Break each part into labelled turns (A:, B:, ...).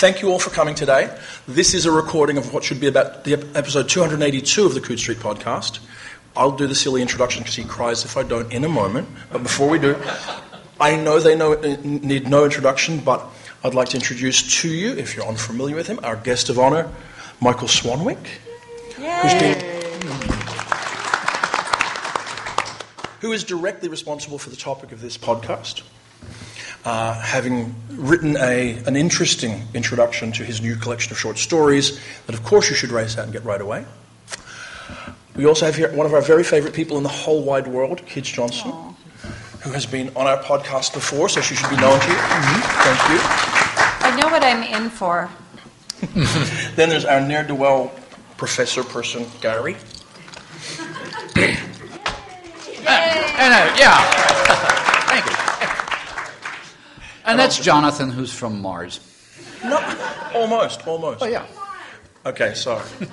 A: thank you all for coming today. This is a recording of what should be about the episode 282 of the Coode Street podcast. I'll do the silly introduction because he cries if I don't in a moment. But before we do, I know they know, uh, need no introduction, but I'd like to introduce to you, if you're unfamiliar with him, our guest of honor, Michael Swanwick, who's been who is directly responsible for the topic of this podcast, uh, having written a, an interesting introduction to his new collection of short stories that, of course, you should race out and get right away. We also have here one of our very favorite people in the whole wide world, Kij Johnson,
B: Aw.
A: who has been on our podcast before, so she should be known to you. Thank you.
B: I know what I'm in for.
A: Then there's our ne'er do well professor person, Gary.
C: And, uh, yeah. And that's Jonathan, who's from Mars.
A: No, almost, almost.
C: Oh, yeah.
A: Okay, sorry.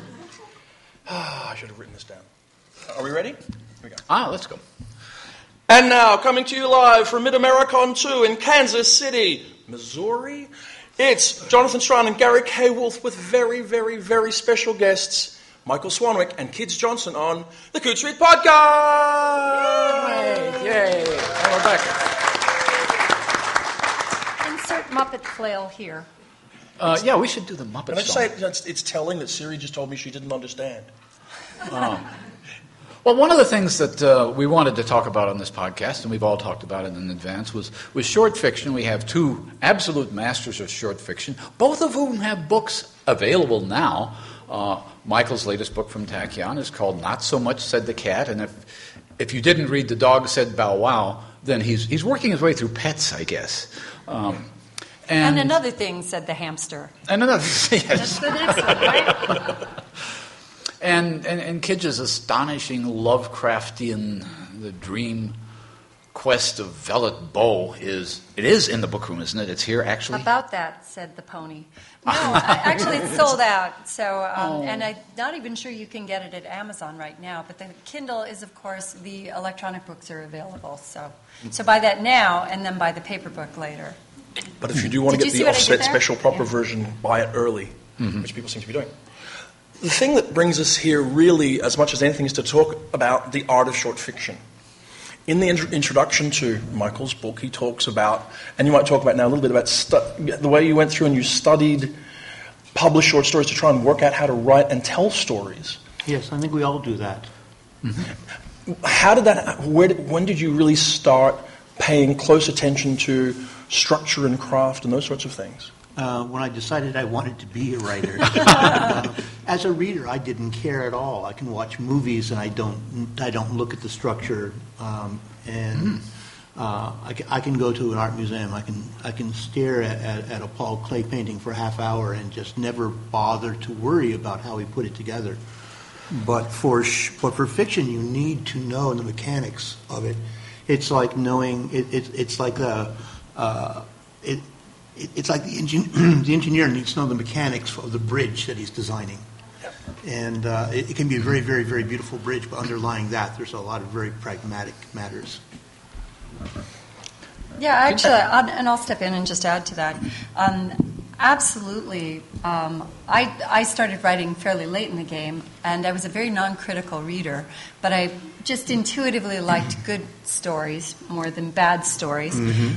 A: Ah, I should have written this down. Are we ready? Here we go.
C: Ah, let's go.
A: And now, coming to you live from MidAmericon 2 in Kansas City, Missouri, it's Jonathan Strahan and Gary K. Wolfe with very, very, very special guests, Michael Swanwick and Kij Johnson on the Coode Street Podcast!
C: Yay. And we're back.
B: Insert Muppet flail here.
C: Uh, yeah, we should do the Muppet
A: Can I just
C: song.
A: say it's, it's telling that Siri just told me she didn't understand?
C: Well, one of the things that uh, we wanted to talk about on this podcast, and we've all talked about it in advance, was, was short fiction. We have two absolute masters of short fiction, both of whom have books available now. Uh, Michael's latest book from Tachyon is called Not So Much Said the Cat, and if, if you didn't read The Dog Said Bow Wow, then he's, he's working his way through pets, I guess. Um,
B: And, another thing, said the hamster.
C: And another,
B: That's
C: yes.
B: the next one, right?
C: And, and, and Kij's astonishing Lovecraftian, the dream quest of Vellitt Boe is, it is in the book room, isn't it? It's here actually?
B: About that, said the pony. No, I, actually, it's sold out. So, um, and I'm not even sure you can get it at Amazon right now. But the Kindle is, of course, the electronic books are available. So, so buy that now, and then buy the paper book later.
A: But if you do want to get the
B: what I did
A: offset special proper
B: Yeah.
A: version, buy it early, mm-hmm. which people seem to be doing. The thing that brings us here, really, as much as anything, is to talk about the art of short fiction. In the intro- introduction to Michael's book, he talks about, and you might talk about now a little bit about stu- the way you went through and you studied published short stories to try and work out how to write and tell stories.
D: Yes, I think we all do that. Mm-hmm.
A: How did that? Where when did you really start paying close attention to structure and craft and those sorts of things?
D: Uh, when I decided I wanted to be a writer, Uh, as a reader, I didn't care at all. I can watch movies and I don't, I don't look at the structure. Um, and uh, I, I can go to an art museum. I can, I can stare at, at, at a Paul Klee painting for a half hour and just never bother to worry about how he put it together. But for sh- but for fiction, you need to know the mechanics of it. It's like knowing it, it it's like a uh, it, it it's like the engin- the engineer needs to know the mechanics of the bridge that he's designing. And uh, it, it can be a very, very, very beautiful bridge, but underlying that, there's a lot of very pragmatic matters.
B: Yeah, actually, I'll- and I'll step in and just add to that. Um, absolutely. Um, I, I started writing fairly late in the game, and I was a very non critical reader, but I just intuitively liked good stories more than bad stories.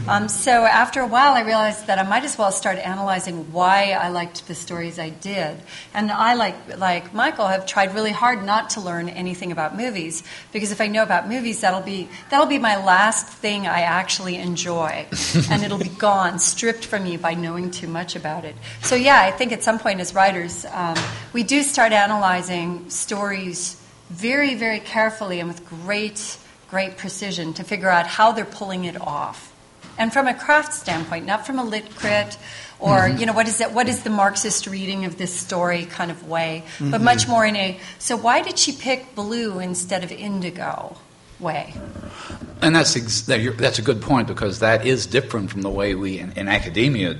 B: Um, so after a while, I realized that I might as well start analyzing why I liked the stories I did. And I, like, like Michael, have tried really hard not to learn anything about movies, because if I know about movies, that'll be, that'll be my last thing I actually enjoy. and it'll be gone, stripped from me by knowing too much about it. So, yeah, I think at some point as writers, um, we do start analyzing stories very, very carefully and with great, great precision to figure out how they're pulling it off. And from a craft standpoint, not from a lit crit or, you know, what is it, what is the Marxist reading of this story kind of way, but much more in a, so why did she pick blue instead of indigo way?
C: And that's ex- that you're- that's a good point because that is different from the way we in, in academia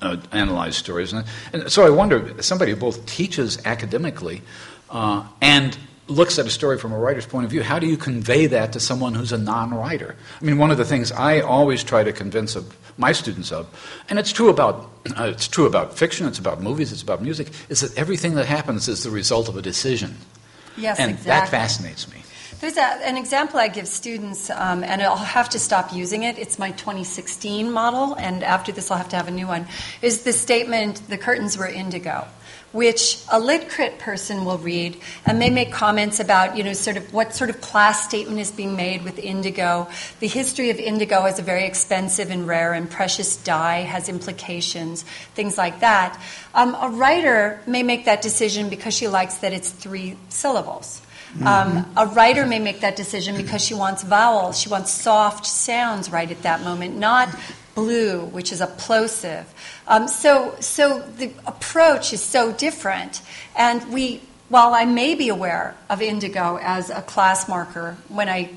C: uh, analyze stories. And, and so I wonder, somebody who both teaches academically uh, and looks at a story from a writer's point of view, how do you convey that to someone who's a non writer? I mean, one of the things I always try to convince of my students of, and it's true about, uh, it's true about fiction, it's about movies, it's about music, is that everything that happens is the result of a decision.
B: Yes,
C: and
B: exactly.
C: that fascinates me.
B: There's a, an example I give students, um, and I'll have to stop using it. It's my 2016 model, and after this, I'll have to have a new one. Is the statement, the curtains were indigo? Which a lit crit person will read, and they make comments about, you know, sort of what sort of class statement is being made with indigo. The history of indigo as a very expensive and rare and precious dye has implications, things like that. Um, a writer may make that decision because she likes that it's three syllables. Um, a writer may make that decision because she wants vowels, she wants soft sounds right at that moment, not blue, which is a plosive. Um, so, so the approach is so different, and we. While I may be aware of indigo as a class marker when I,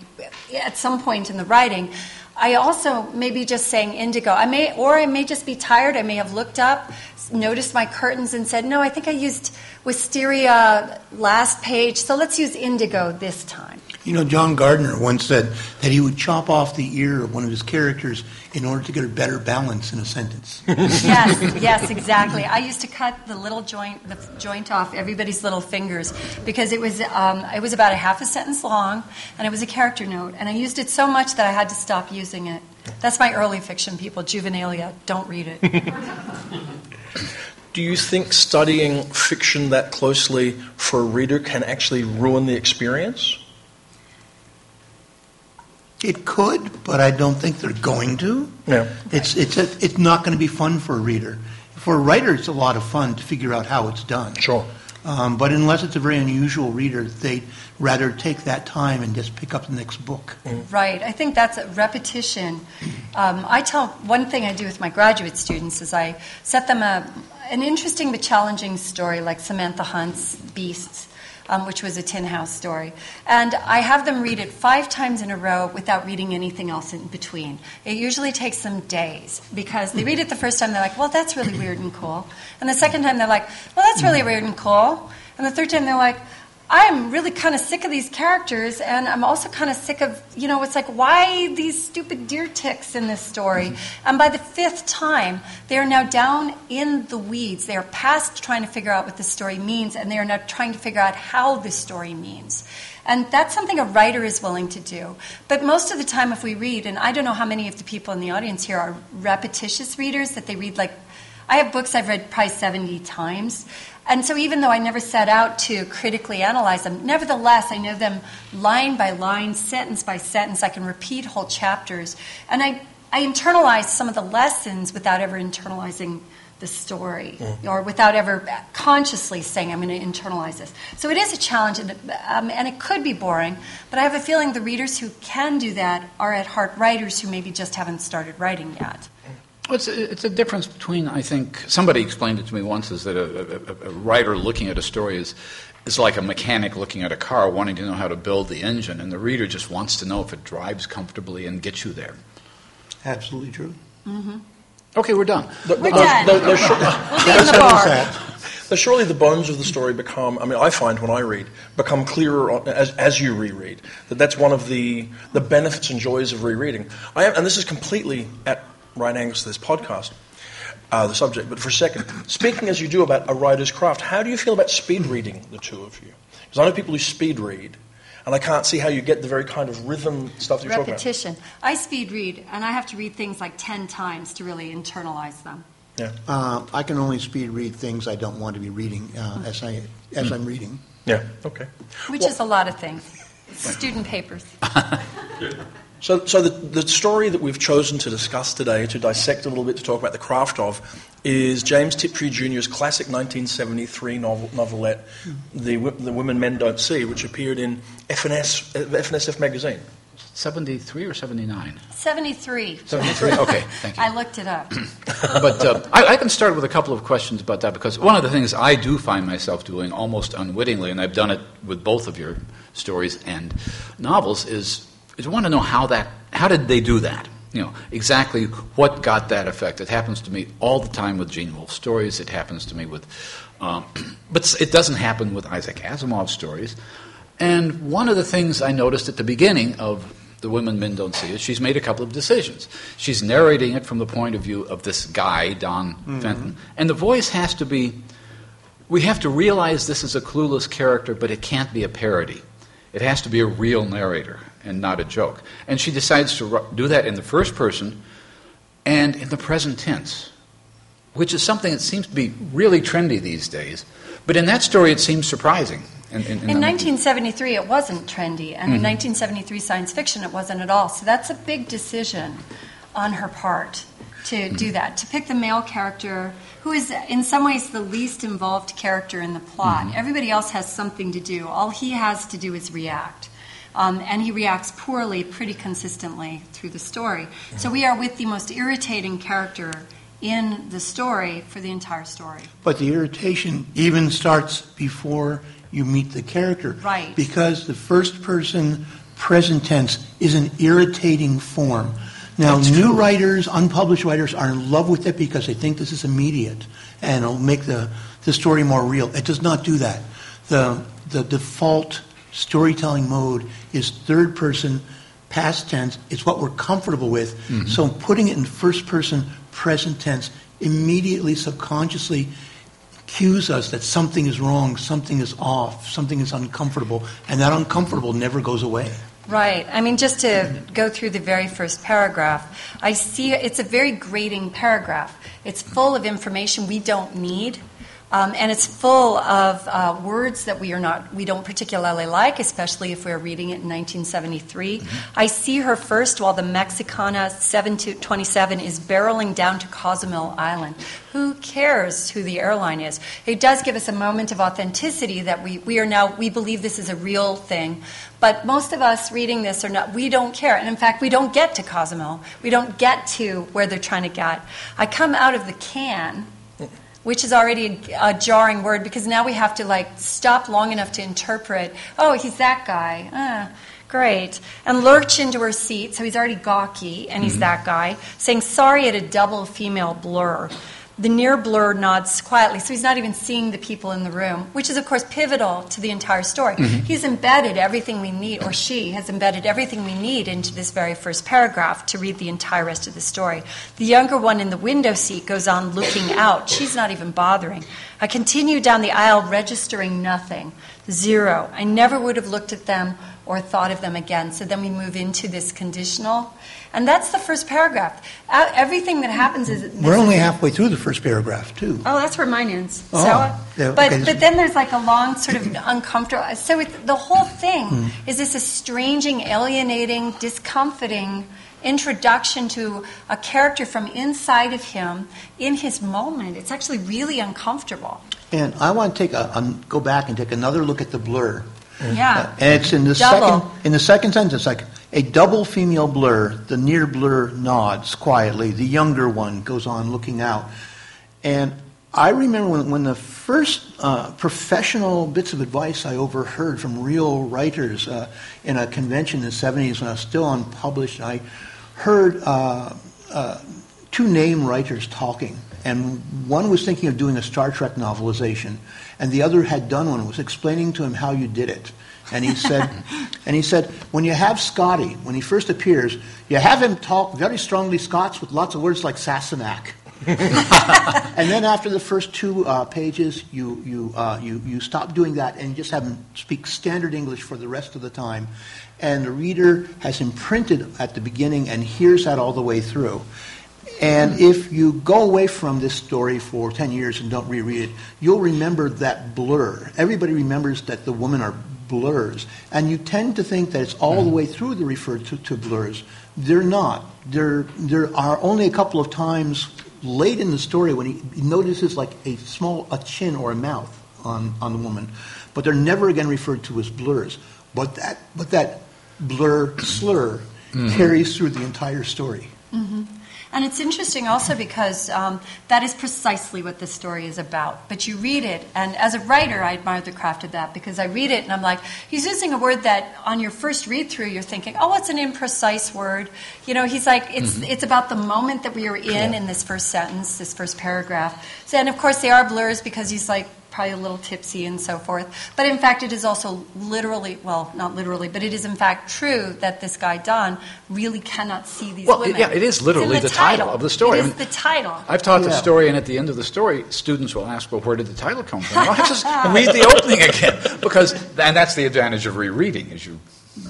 B: at some point in the writing, I also may be just saying indigo. I may, or I may just be tired. I may have looked up, noticed my curtains, and said, "No, I think I used wisteria last page, so let's use indigo this time."
D: You know, John Gardner once said that he would chop off the ear of one of his characters in order to get a better balance in a sentence.
B: yes, yes, exactly. I used to cut the little joint, the joint off everybody's little fingers because it was um, it was about a half a sentence long, and it was a character note, and I used it so much that I had to stop using it. That's my early fiction, people. Juvenilia, don't read it.
A: Do you think studying fiction that closely for a reader can actually ruin the experience?
D: It could, but I don't think they're going to.
A: No.
D: It's, it's, a, it's not going to be fun for a reader. For a writer, it's a lot of fun to figure out how it's done.
A: Sure.
D: Um, but unless it's a very unusual reader, they'd rather take that time and just pick up the next book.
B: Right. I think that's a repetition. Um, I tell one thing I do with my graduate students is I set them a, an interesting but challenging story like Samantha Hunt's Beasts. Um, which was a tin house story. And I have them read it five times in a row without reading anything else in between. It usually takes them days because they read it the first time, they're like, well, that's really weird and cool. And the second time, they're like, well, that's really weird and cool. And the third time, they're like, I'm really kind of sick of these characters, and I'm also kind of sick of, you know, it's like, why these stupid deer ticks in this story? Mm-hmm. And by the fifth time, they are now down in the weeds. They are past trying to figure out what the story means, and they are now trying to figure out how the story means. And that's something a writer is willing to do. But most of the time, if we read, and I don't know how many of the people in the audience here are repetitious readers, that they read like, I have books I've read probably 70 times. And so, even though I never set out to critically analyze them, nevertheless, I know them line by line, sentence by sentence. I can repeat whole chapters. And I, I internalize some of the lessons without ever internalizing the story or without ever consciously saying, I'm going to internalize this. So, it is a challenge, and, um, and it could be boring, but I have a feeling the readers who can do that are at heart writers who maybe just haven't started writing yet.
C: Well, it's, a, it's a difference between, I think, somebody explained it to me once, is that a, a, a, writer looking at a story is, is like a mechanic looking at a car wanting to know how to build the engine, and the reader just wants to know if it drives comfortably and gets you there.
D: Absolutely true.
B: Mm-hmm.
C: Okay, we're done.
B: We're done.
A: the- the- sure-
B: We'll be in the bar.
A: But surely the bones of the story become, I mean, I find when I read, become clearer as, as you reread. That that's one of the, the benefits and joys of rereading. I am, and this is completely at right angles to this podcast, uh, the subject. But for a second, speaking as you do about a writer's craft, how do you feel about speed reading, the two of you? Because I know people who speed read, and I can't see how you get the very kind of rhythm stuff that you're talking about.
B: Repetition. I speed read, and I have to read things like 10 times to really internalize them.
A: Yeah.
D: Uh, I can only speed read things I don't want to be reading uh, as, I, as I'm reading.
A: Yeah, okay.
B: Which
A: Well-
B: is a lot of things. Student papers.
A: So, so the, the story that we've chosen to discuss today, to dissect a little bit, to talk about the craft of, is James Tiptree Jr.'s classic 1973 novel, novelette, the, the Women Men Don't See, which appeared in FNS, uh, F&SF magazine.
C: 73 or 79?
B: 73.
C: 73, okay, thank you.
B: I looked it up.
C: but uh, I, I can start with a couple of questions about that because one of the things I do find myself doing almost unwittingly, and I've done it with both of your stories and novels, is is want to know how that how did they do that? You know exactly what got that effect. It happens to me all the time with Gene Wolfe stories. It happens to me with, um, but it doesn't happen with Isaac Asimov stories. And one of the things I noticed at the beginning of The Women Men Don't See is she's made a couple of decisions. She's narrating it from the point of view of this guy, Don Fenton, and the voice has to be we have to realize this is a clueless character, but it can't be a parody. It has to be a real narrator and not a joke. And she decides to do that in the first person and in the present tense, which is something that seems to be really trendy these days. But in that story, it seems surprising. In, in,
B: In 1973, it wasn't trendy, and in mm-hmm. 1973 science fiction, it wasn't at all. So that's a big decision on her part to mm-hmm. do that, to pick the male character who is, in some ways, the least involved character in the plot. Mm-hmm. Everybody else has something to do. All he has to do is react. Um, and he reacts poorly pretty consistently through the story. So we are with the most irritating character in the story for the entire story.
D: But the irritation even starts before you meet the character.
B: Right.
D: Because the first person present tense is an irritating form. Now, new writers, unpublished writers are in love with it because they think this is immediate and it'll make the, the story more real. It does not do that. The, the default storytelling mode is third person, past tense. It's what we're comfortable with. Mm-hmm. So putting it in first person, present tense, immediately, subconsciously cues us that something is wrong, something is off, something is uncomfortable, and that uncomfortable never goes away.
B: Right. I mean, just to go through the very first paragraph, I see it's a very grating paragraph. It's full of information we don't need. Um, and it's full of uh, words that we are not, we don't particularly like, especially if we're reading it in 1973. I see her first while the Mexicana 727 is barreling down to Cozumel Island. Who cares who the airline is? It does give us a moment of authenticity that we, we are now, we believe this is a real thing. But most of us reading this are not, we don't care. And in fact, we don't get to Cozumel. We don't get to where they're trying to get. I come out of the can which is already a, jarring word because now we have to like stop long enough to interpret oh he's that guy. Ah, great. And lurch into her seat so he's already gawky and he's that guy saying sorry at a double female blur the near blur nods quietly so he's not even seeing the people in the room which is of course pivotal to the entire story. Mm-hmm. He's embedded everything we need or she has embedded everything we need into this very first paragraph to read the entire rest of the story. The younger one in the window seat goes on looking out. She's not even bothering. I continue down the aisle registering nothing. Zero. I never would have looked at them or thought of them again so then we move into this conditional and that's the first paragraph Uh, everything that happens is
D: We're only halfway through the first paragraph, too.
B: Oh, that's where mine ends.
D: Oh,
B: so,
D: yeah,
B: but
D: okay.
B: but then there's like a long sort of uncomfortable. So it, the whole thing
D: Hmm.
B: is this estranging, alienating, discomfiting introduction to a character from inside of him in his moment. It's actually really uncomfortable.
D: And I want to take a, um, go back and take another look at the blur.
B: Yeah.
D: And it's in the
B: Double.
D: second in the second sentence, like a double female blur. The near blur nods quietly. The younger one goes on looking out. And I remember when, when the first uh, professional bits of advice I overheard from real writers uh, in a convention in the 70s when I was still unpublished, I heard uh, uh, two name writers talking. And one was thinking of doing a Star Trek novelization, and the other had done one, was explaining to him how you did it. And he said, and he said, when you have Scotty, when he first appears, you have him talk very strongly Scots with lots of words like Sassenach. and then after the first two uh, pages, you, you, uh, you, you stop doing that and you just have him speak standard English for the rest of the time. And the reader has imprinted at the beginning and hears that all the way through. And if you go away from this story for 10 years and don't reread it, you'll remember that blur. Everybody remembers that the women are blurs. And you tend to think that it's all the way hmm. through the referred to, to blurs. They're not. There, there are only a couple of times late in the story when he, he notices like a small a chin or a mouth on, on the woman. But they're never again referred to as blurs. But that, but that blur slur hmm. carries through the entire story. Mm-hmm.
B: And it's interesting also because um, that is precisely what this story is about. But you read it, and as a writer, I admire the craft of that because I read it and I'm like, he's using a word that on your first read through, you're thinking, oh, it's an imprecise word. You know, he's like, it's, it's about the moment that we are in in this first sentence, this first paragraph. So, and of course, they are blurs because he's like, probably a little tipsy and so forth. But in fact, it is also literally, well, not literally, but it is in fact true that this guy Don really cannot see these
C: Well,
B: women.
C: yeah, it is literally
B: in
C: the title of the story.
B: It is I
C: mean,
B: the title.
C: I've taught the story, and at the end of the story, students will ask, "Well, where did the title come from?" Well, just read the opening again, because and that's the advantage of rereading, is you.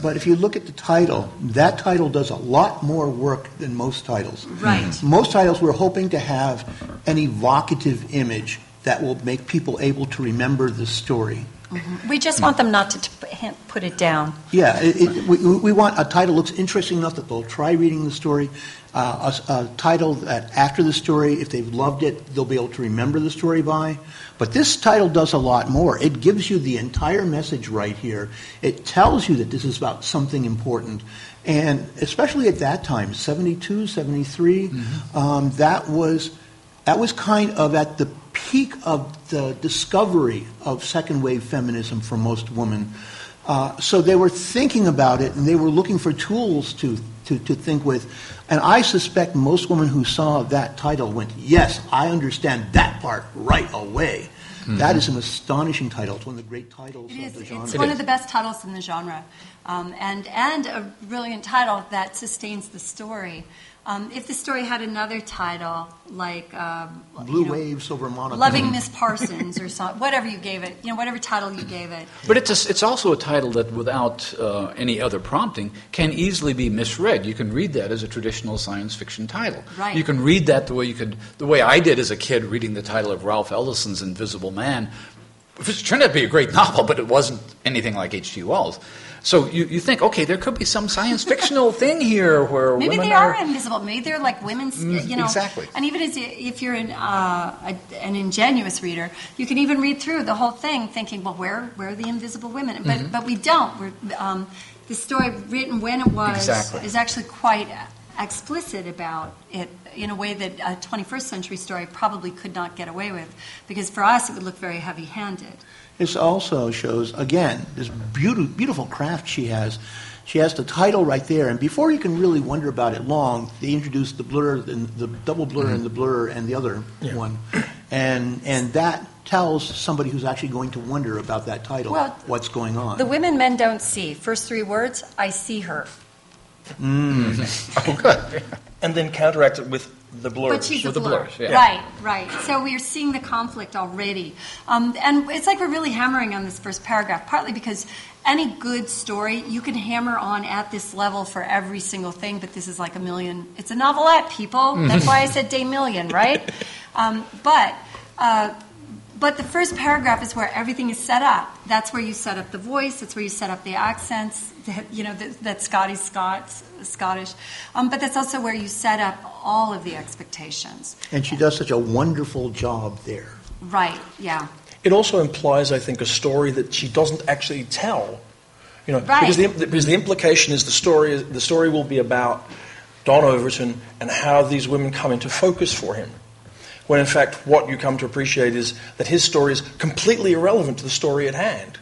D: But if you look at the title, that title does a lot more work than most titles.
B: Right.
D: Most titles we're hoping to have an evocative image that will make people able to remember the story.
B: We just want them not to t- put it down.
D: Yeah, it, it, we, we want a title looks interesting enough that they'll try reading the story. Uh, a, a title that after the story, if they've loved it, they'll be able to remember the story by. But this title does a lot more. It gives you the entire message right here. It tells you that this is about something important. And especially at that time, 72, 73, um, that was that was kind of at the peak of the discovery of second wave feminism for most women. Uh, so they were thinking about it and they were looking for tools to, to, to think with. And I suspect most women who saw that title went, Yes, I understand that part right away. That is an astonishing title. It's one of the great titles
B: It
D: of
B: is.
D: the genre.
B: It's one of the best titles in the genre, um, and and a brilliant title that sustains the story. Um, if the story had another title like um,
D: Blue
B: you know,
D: Waves over Monaco.
B: Loving Miss Parsons or some, whatever you gave it, you know, whatever title you gave it.
C: But it's a, it's also a title that, without uh, any other prompting, can easily be misread. You can read that as a traditional science fiction title.
B: Right.
C: You can read that the way you could, the way I did as a kid, reading the title of Ralph Ellison's Invisible Man. It turned out to be a great novel, but it wasn't anything like H.G. Wells. So you, you think, okay, there could be some science fictional thing here where
B: Maybe
C: women
B: they are invisible. Maybe they're like women's,
C: Mm,
B: you know.
C: exactly.
B: And even as if you're an, uh, a, an ingenuous reader, you can even read through the whole thing thinking, well, where, where are the invisible women? But,
C: Mm-hmm.
B: but we don't. We're, um, the story written when it was
C: Exactly.
B: is actually quite explicit about it in a way that a 21st century story probably could not get away with. Because for us, it would look very heavy handed.
D: This also shows, again, this beautiful, beautiful craft she has. She has the title right there, and before you can really wonder about it long, they introduce the blur, and the double blur, and the blur, and the other one, and and that tells somebody who's actually going to wonder about that title
B: Well,
D: what's going on.
B: The women men don't see. First three words, I see her. Mm.
C: Oh, good.
A: And then counteract it with the blur.
B: But she's a
C: the
B: blur.
C: yeah.
B: Right, right. So we're seeing the conflict already. Um, and it's like we're really hammering on this first paragraph, partly because any good story you can hammer on at this level for every single thing, but this is like a million. It's a novelette, people. That's why I said day million, right? Um, but. Uh, but the first paragraph is where everything is set up. That's where you set up the voice. That's where you set up the accents. The- You know that, that Scotty's Scots, Scottish. Um, but that's also where you set up all of the expectations.
D: and she does such a wonderful job there.
B: Right. Yeah.
A: It also implies, I think, a story that she doesn't actually tell. You know,
B: Right.
A: because, the, because the implication is the story. The story will be about Don Overton and how these women come into focus for him. When in fact, what you come to appreciate is that his story is completely irrelevant to the story at hand.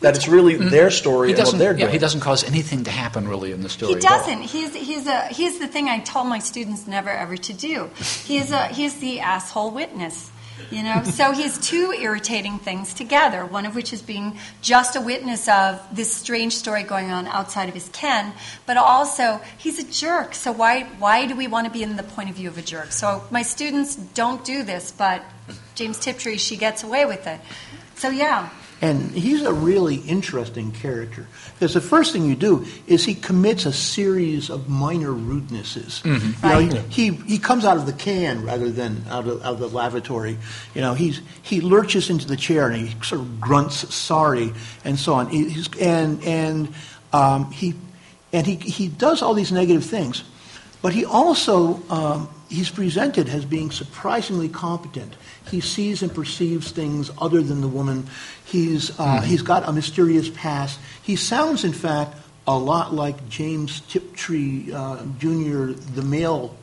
A: That it's really mm-hmm. their story
C: He
A: and what
C: doesn't,
A: they're
C: yeah,
A: doing.
C: he doesn't cause anything to happen really in the story.
B: He doesn't. He's he's a he's the thing I told my students never ever to do. He's a he's the asshole witness. You know, so he's two irritating things together. One of which is being just a witness of this strange story going on outside of his ken, but also he's a jerk. So why why do we want to be in the point of view of a jerk? So my students don't do this, but James Tiptree she gets away with it. So yeah,
D: And he's a really interesting character because the first thing you do is he commits a series of minor rudenesses. You know,
B: Right.
D: he, he he comes out of the can rather than out of, out of the lavatory. You know, he's he lurches into the chair and he sort of grunts sorry and so on. He- He's, and and um, he and he he does all these negative things, but he also um, he's presented as being surprisingly competent. He sees and perceives things other than the woman. He's uh, he's got a mysterious past. He sounds, in fact, a lot like James Tiptree uh, Jr., the male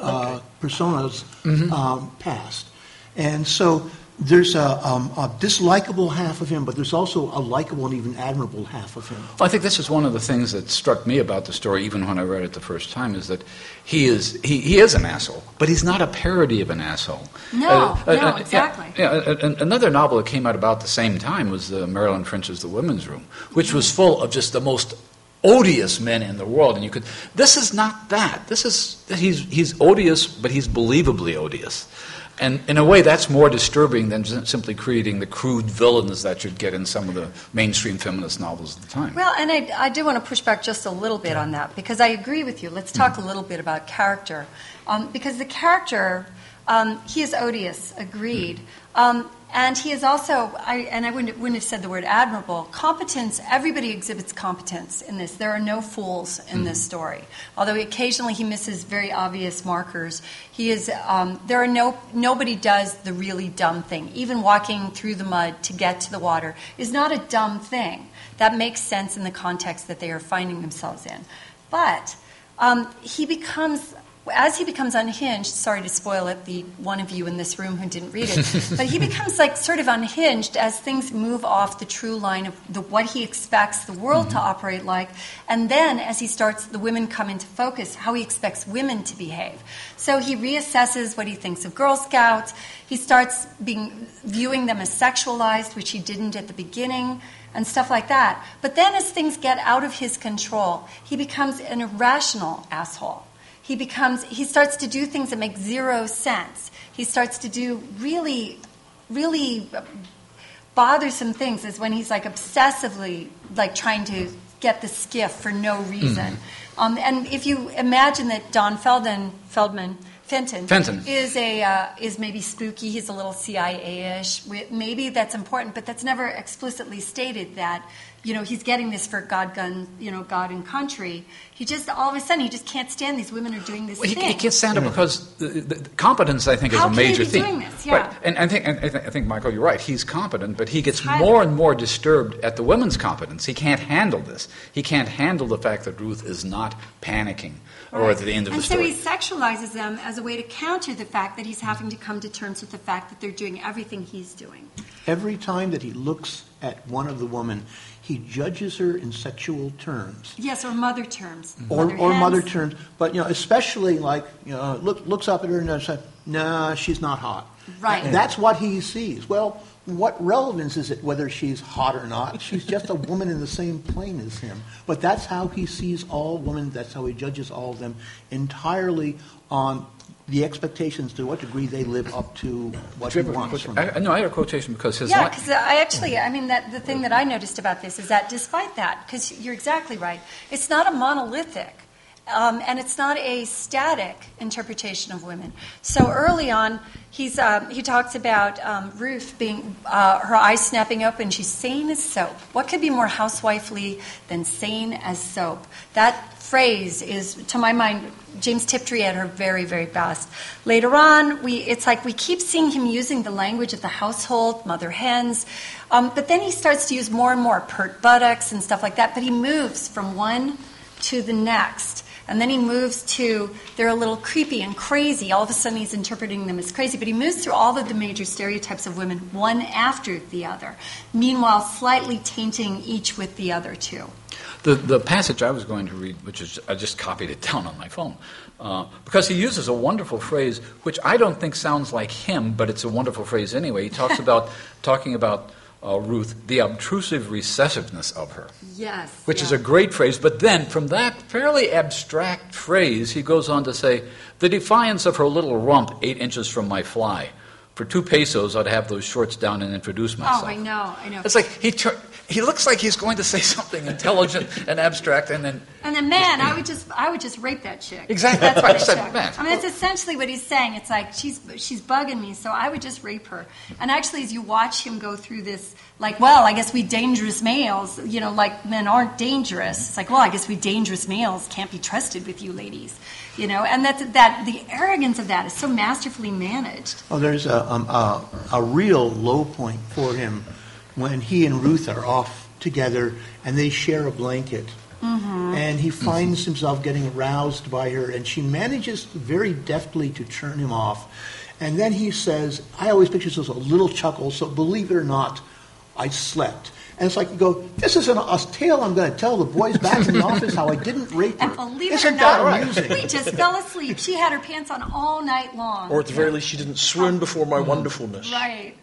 D: uh, persona's um, past. And so There's a, um, a dislikable half of him, but there's also a likable and even admirable half of him.
C: Well, I think this is one of the things that struck me about the story, even when I read it the first time, is that he is he, he is an asshole, but he's not a parody of an asshole.
B: No, no, exactly.
C: Yeah, yeah, another novel that came out about the same time was uh, Marilyn French's The Women's Room, which was full of just the most odious men in the world, and you could. This is not that. This is he's he's odious, but he's believably odious. And in a way, that's more disturbing than simply creating the crude villains that you'd get in some of the mainstream feminist novels of the time.
B: Well, and I, I do want to push back just a little bit on that because I agree with you. Let's talk
C: Mm-hmm.
B: a little bit about character. Um, because the character, um, he is odious, agreed. Um, and he is also, I, and I wouldn't, wouldn't have said the word admirable, competence, everybody exhibits competence in this. There are no fools in this story. Although occasionally he misses very obvious markers, he is, um, there are no, nobody does the really dumb thing. Even walking through the mud to get to the water is not a dumb thing. That makes sense in the context that they are finding themselves in. But um, he becomes as he becomes unhinged, sorry to spoil it, the one of you in this room who didn't read it, but he becomes like sort of unhinged as things move off the true line of the, what he expects the world to mm-hmm. operate like, and then as he starts, the women come into focus, how he expects women to behave. So he reassesses what he thinks of Girl Scouts. He starts being viewing them as sexualized, which he didn't at the beginning and stuff like that. But then as things get out of his control, he becomes an irrational asshole. He becomes he starts to do things that make zero sense. He starts to do really really bothersome things is when he's like obsessively like trying to get the skiff for no reason. Um, and if you imagine that Don Feldman, Feldman, Fenton,
C: Fenton.
B: is a uh, is maybe spooky. He's a little CIA-ish. Maybe that's important, but that's never explicitly stated that you know he's getting this for God, gun, you know, God and country. He just all of a sudden he just can't stand these women are doing this
C: Well, he,
B: thing.
C: he can't stand it because the, the, the competence, I think, is
B: How
C: a
B: can he
C: major
B: be
C: theme.
B: doing this? Yeah.
C: Right. And I think, and I think, I think, Michael, you're right. He's competent, but he gets
B: Highly.
C: more and more disturbed at the women's competence. He can't handle this. He can't handle the fact that Ruth is not panicking or at the end of
B: and
C: the
B: so
C: story.
B: he sexualizes them as a way to counter the fact that he's having to come to terms with the fact that they're doing everything he's doing.
D: Every time that he looks at one of the women, he judges her in sexual terms.
B: Yes, or mother terms.
D: Or,
B: Mother
D: or mother terms, but you know, especially like you know, look, looks up at her and says, "Nah, she's not hot."
B: Right.
D: That's what he sees. Well, what relevance is it whether she's hot or not? She's just a woman in the same plane as him. But that's how he sees all women. That's how he judges all of them entirely on the expectations to what degree they live up to what he
C: you have a
D: wants from them.
C: I, no, I had a quotation because his
B: Yeah, because I actually, I mean, that the thing that I noticed about this is that despite that, because you're exactly right, it's not a monolithic. Um, and it's not a static interpretation of women. So early on, he's, um, he talks about um, Ruth being, uh, her eyes snapping open. She's sane as soap. What could be more housewifely than sane as soap? That phrase is, to my mind, James Tiptree at her very, very best. Later on, we, it's like we keep seeing him using the language of the household, mother hens, um, but then he starts to use more and more pert buttocks and stuff like that. But he moves from one to the next. And then he moves to, they're a little creepy and crazy. All of a sudden, he's interpreting them as crazy. But he moves through all of the major stereotypes of women, one after the other. Meanwhile, slightly tainting each with the other two.
C: The, the passage I was going to read, which is, I just copied it down on my phone, uh, because he uses a wonderful phrase, which I don't think sounds like him, but it's a wonderful phrase anyway. He talks about, talking about uh, Ruth, the obtrusive recessiveness of her.
B: Yes.
C: which is a great phrase. But then, from that fairly abstract phrase, he goes on to say, The defiance of her little rump, eight inches from my fly. For two pesos, I'd have those shorts down and introduce myself.
B: Oh, I know, I know.
C: It's like he, tur- he looks like he's going to say something intelligent and abstract, and then
B: And then, man, I would just, I would just rape that chick.
C: Exactly.
B: That's
C: That's
B: what
C: what I said,
B: chick.
C: man.
B: I mean, it's essentially what he's saying. It's like she's, she's bugging me, so I would just rape her. And actually, as you watch him go through this, like, well, I guess we dangerous males, you know, like men aren't dangerous. It's like, well, I guess we dangerous males can't be trusted with you ladies, you know. And that's that. The arrogance of that is so masterfully managed.
D: Oh, there's a, um, a, a real low point for him when he and Ruth are off together and they share a blanket. Mm-hmm. And he finds himself getting aroused by her, and she manages very deftly to turn him off. And then he says, I always picture this as a little chuckle, so believe it or not, I slept. And it's like you go, this isn't a, a tale I'm going to tell the boys back in the office how I didn't rape her.
B: And believe
D: isn't
B: it or not,
D: that amusing?
B: we just fell asleep. She had her pants on all night long.
A: Or at the very least, she didn't swoon before my mm-hmm. wonderfulness.
B: Right.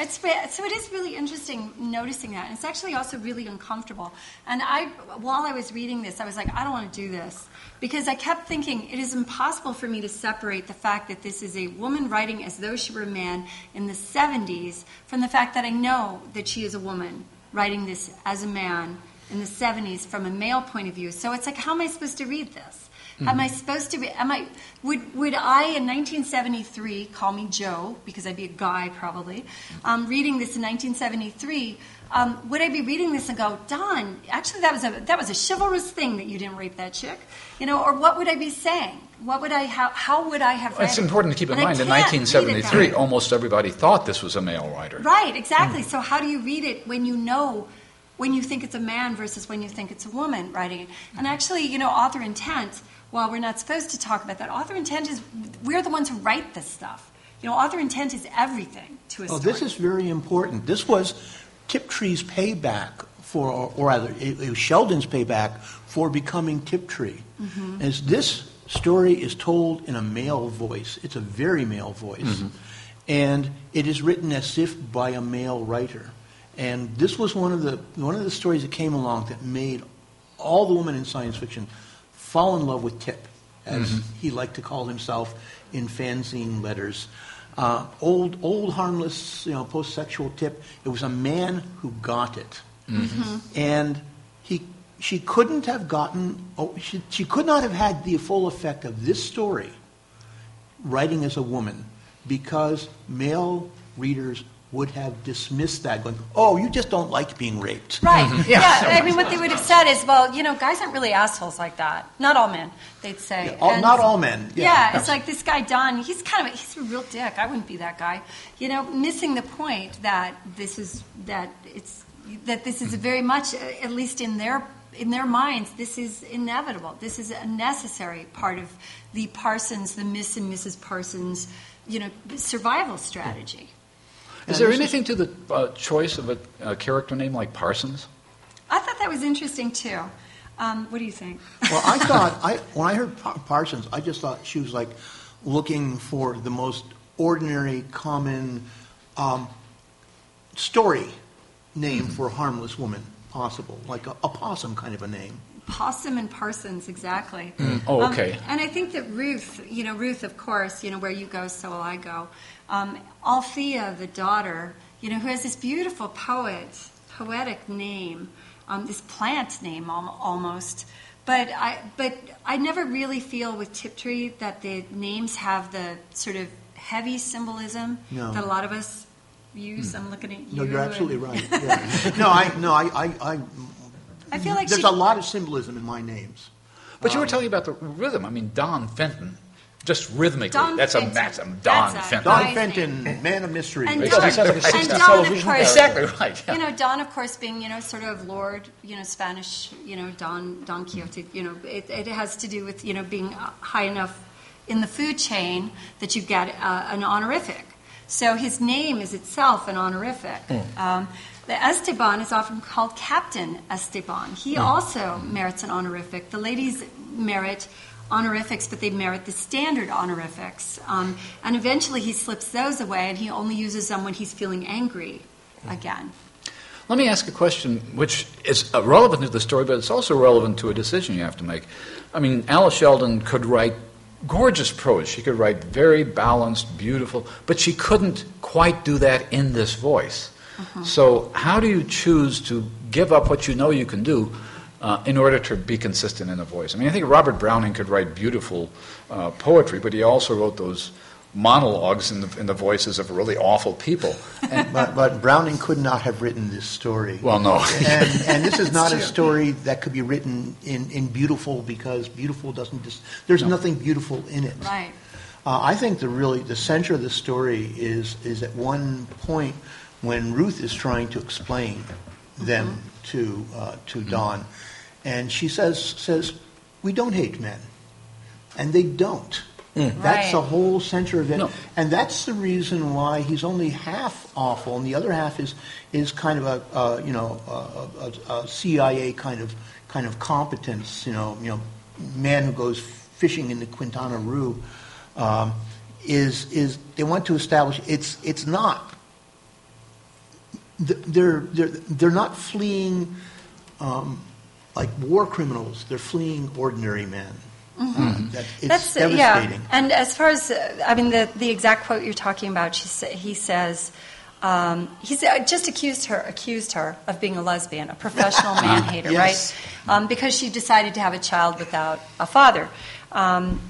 B: It's, so it is really interesting noticing that. And it's actually also really uncomfortable. And I, while I was reading this, I was like, I don't want to do this. Because I kept thinking it is impossible for me to separate the fact that this is a woman writing as though she were a man in the 70s from the fact that I know that she is a woman writing this as a man in the 70s from a male point of view. So it's like, how am I supposed to read this? Am I supposed to be? Am I? Would would I in 1973 call me Joe because I'd be a guy probably, um, reading this in 1973? Um, would I be reading this and go, Don? Actually, that was a that was a chivalrous thing that you didn't rape that chick, you know? Or what would I be saying? What would I? How how would I have? Read
C: It's
B: it?
C: important to keep in mind in
B: can't read it that
C: 1973, almost everybody thought this was a male writer.
B: Right, exactly. So how do you read it when you know when you think it's a man versus when you think it's a woman writing it? And actually, you know, author intent, while we're not supposed to talk about that, author intent is we're the ones who write this stuff. You know, author intent is everything to a
D: Oh,
B: story.
D: this is very important. This was Tiptree's payback for, or rather, it it was Sheldon's payback for becoming Tiptree. Mm-hmm. As this story is told in a male voice, it's a very male voice, mm-hmm. and it is written as if by a male writer. And this was one of the one of the stories that came along that made all the women in science fiction fall in love with Tip, as mm-hmm. he liked to call himself in fanzine letters. Uh, old, old, harmless, you know, post-sexual Tip. It was a man who got it, mm-hmm. Mm-hmm. and he, she couldn't have gotten. Oh, she, she could not have had the full effect of this story writing as a woman because male readers would have dismissed that, going, "Oh, you just don't like being raped."
B: Right. Yeah. I mean, what they would have said is, well, you know, guys aren't really assholes like that. Not all men, they'd say.
D: Yeah, all-
B: And-
D: not all men, yeah.
B: Yeah. it's like this guy Don. He's kind of a, he's a real dick. I wouldn't be that guy. You know, missing the point that this is that it's that this is very much, uh, at least in their in their minds, this is inevitable. This is a necessary part of the Parsons, the Miss and Mrs. Parsons, you know, survival strategy.
C: Is there anything to the uh, choice of a, a character name like Parsons?
B: I thought that was interesting too. Um, what do you think?
D: Well, I thought I when I heard Pa- Parsons, I just thought she was like looking for the most ordinary, common um, story name for a harmless woman possible, like a, a possum kind of a name.
B: Possum and Parsons, exactly.
C: Oh,
B: Um,
C: okay.
B: and I think that Ruth, you know, Ruth, of course, you know, where you go, so will I go. Um, Althea, the daughter, you know, who has this beautiful poet, poetic name, um, this plant name almost. But I, but I never really feel with Tiptree that the names have the sort of heavy symbolism
D: No.
B: that a lot of us use. I'm looking at you.
D: No, you're absolutely right. Yeah. no, I no, I, I, I
B: I feel like
D: there's
B: she,
D: a lot of symbolism in my names.
C: But you were telling about the rhythm. I mean, Don Fenton, just rhythmically.
B: Don
C: that's
B: Fenton.
C: a that's a Don
B: That's
C: Fenton.
D: Don
B: Guy's
D: Fenton, man of mystery.
B: And Don,
A: sounds like
B: and Don, of course,
C: Exactly right. yeah.
B: You know, Don, of course, being you know sort of Lord, you know, Spanish, you know, Don Don Quixote. You know, it, it has to do with you know being uh, high enough in the food chain that you get uh, an honorific. So his name is itself an honorific. Um, the Esteban is often called Captain Esteban. He also merits an honorific. The ladies merit honorifics, but they merit the standard honorifics. Um, and eventually he slips those away and he only uses them when he's feeling angry again.
C: Let me ask a question which is uh, relevant to the story, but it's also relevant to a decision you have to make. I mean, Alice Sheldon could write gorgeous prose. She could write very balanced, beautiful, but she couldn't quite do that in this voice. So, how do you choose to give up what you know you can do uh, in order to be consistent in the voice? I mean, I think Robert Browning could write beautiful uh, poetry, but he also wrote those monologues in the, in the voices of really awful people. And,
D: But, but Browning could not have written this story.
C: well, no.
D: and, and this is not a story that could be written in, in beautiful because beautiful doesn't just there's nothing beautiful in it.
B: Right.
D: Uh, I think the really the center of the story is is at one point when Ruth is trying to explain them to uh, to Don, and she says says we don't hate men, and they don't. That's
B: Right.
D: the whole center of it,
C: No.
D: and that's the reason why he's only half awful, and the other half is is kind of a, a you know a, a, a CIA kind of kind of competence. You know, you know, man who goes fishing in the Quintana Roo um, is is they want to establish it's it's not they're they're they're not fleeing um, like war criminals. They're fleeing ordinary men. Uh, that, it's
B: That's yeah. And as far as uh, I mean, the the exact quote you're talking about, she sa- he says. Um, he's uh, just accused her accused her of being a lesbian, a professional man hater,
D: Yes.
B: right? Um, because she decided to have a child without a father. Um,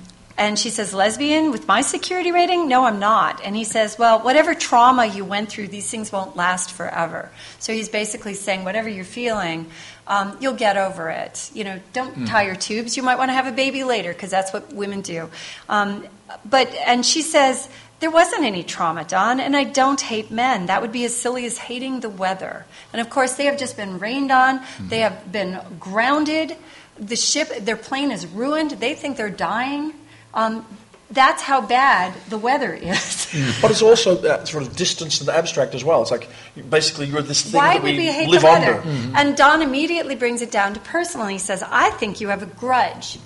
B: and she says, lesbian with my security rating? No, I'm not. And he says, well, whatever trauma you went through, these things won't last forever. So he's basically saying, whatever you're feeling, um, you'll get over it. You know, don't tie your tubes. You might want to have a baby later because that's what women do. Um, but and she says. There wasn't any trauma, Don, and I don't hate men. That would be as silly as hating the weather. And of course, they have just been rained on. They have been grounded. The ship, their plane is ruined. They think they're dying. Um, that's how bad the weather is.
A: But it's also that sort of distance and abstract as well. It's like basically you're this thing
B: Why
A: that we,
B: we hate
A: live
B: the weather?
A: under.
B: And Don immediately brings it down to personal. He says, "I think you have a grudge."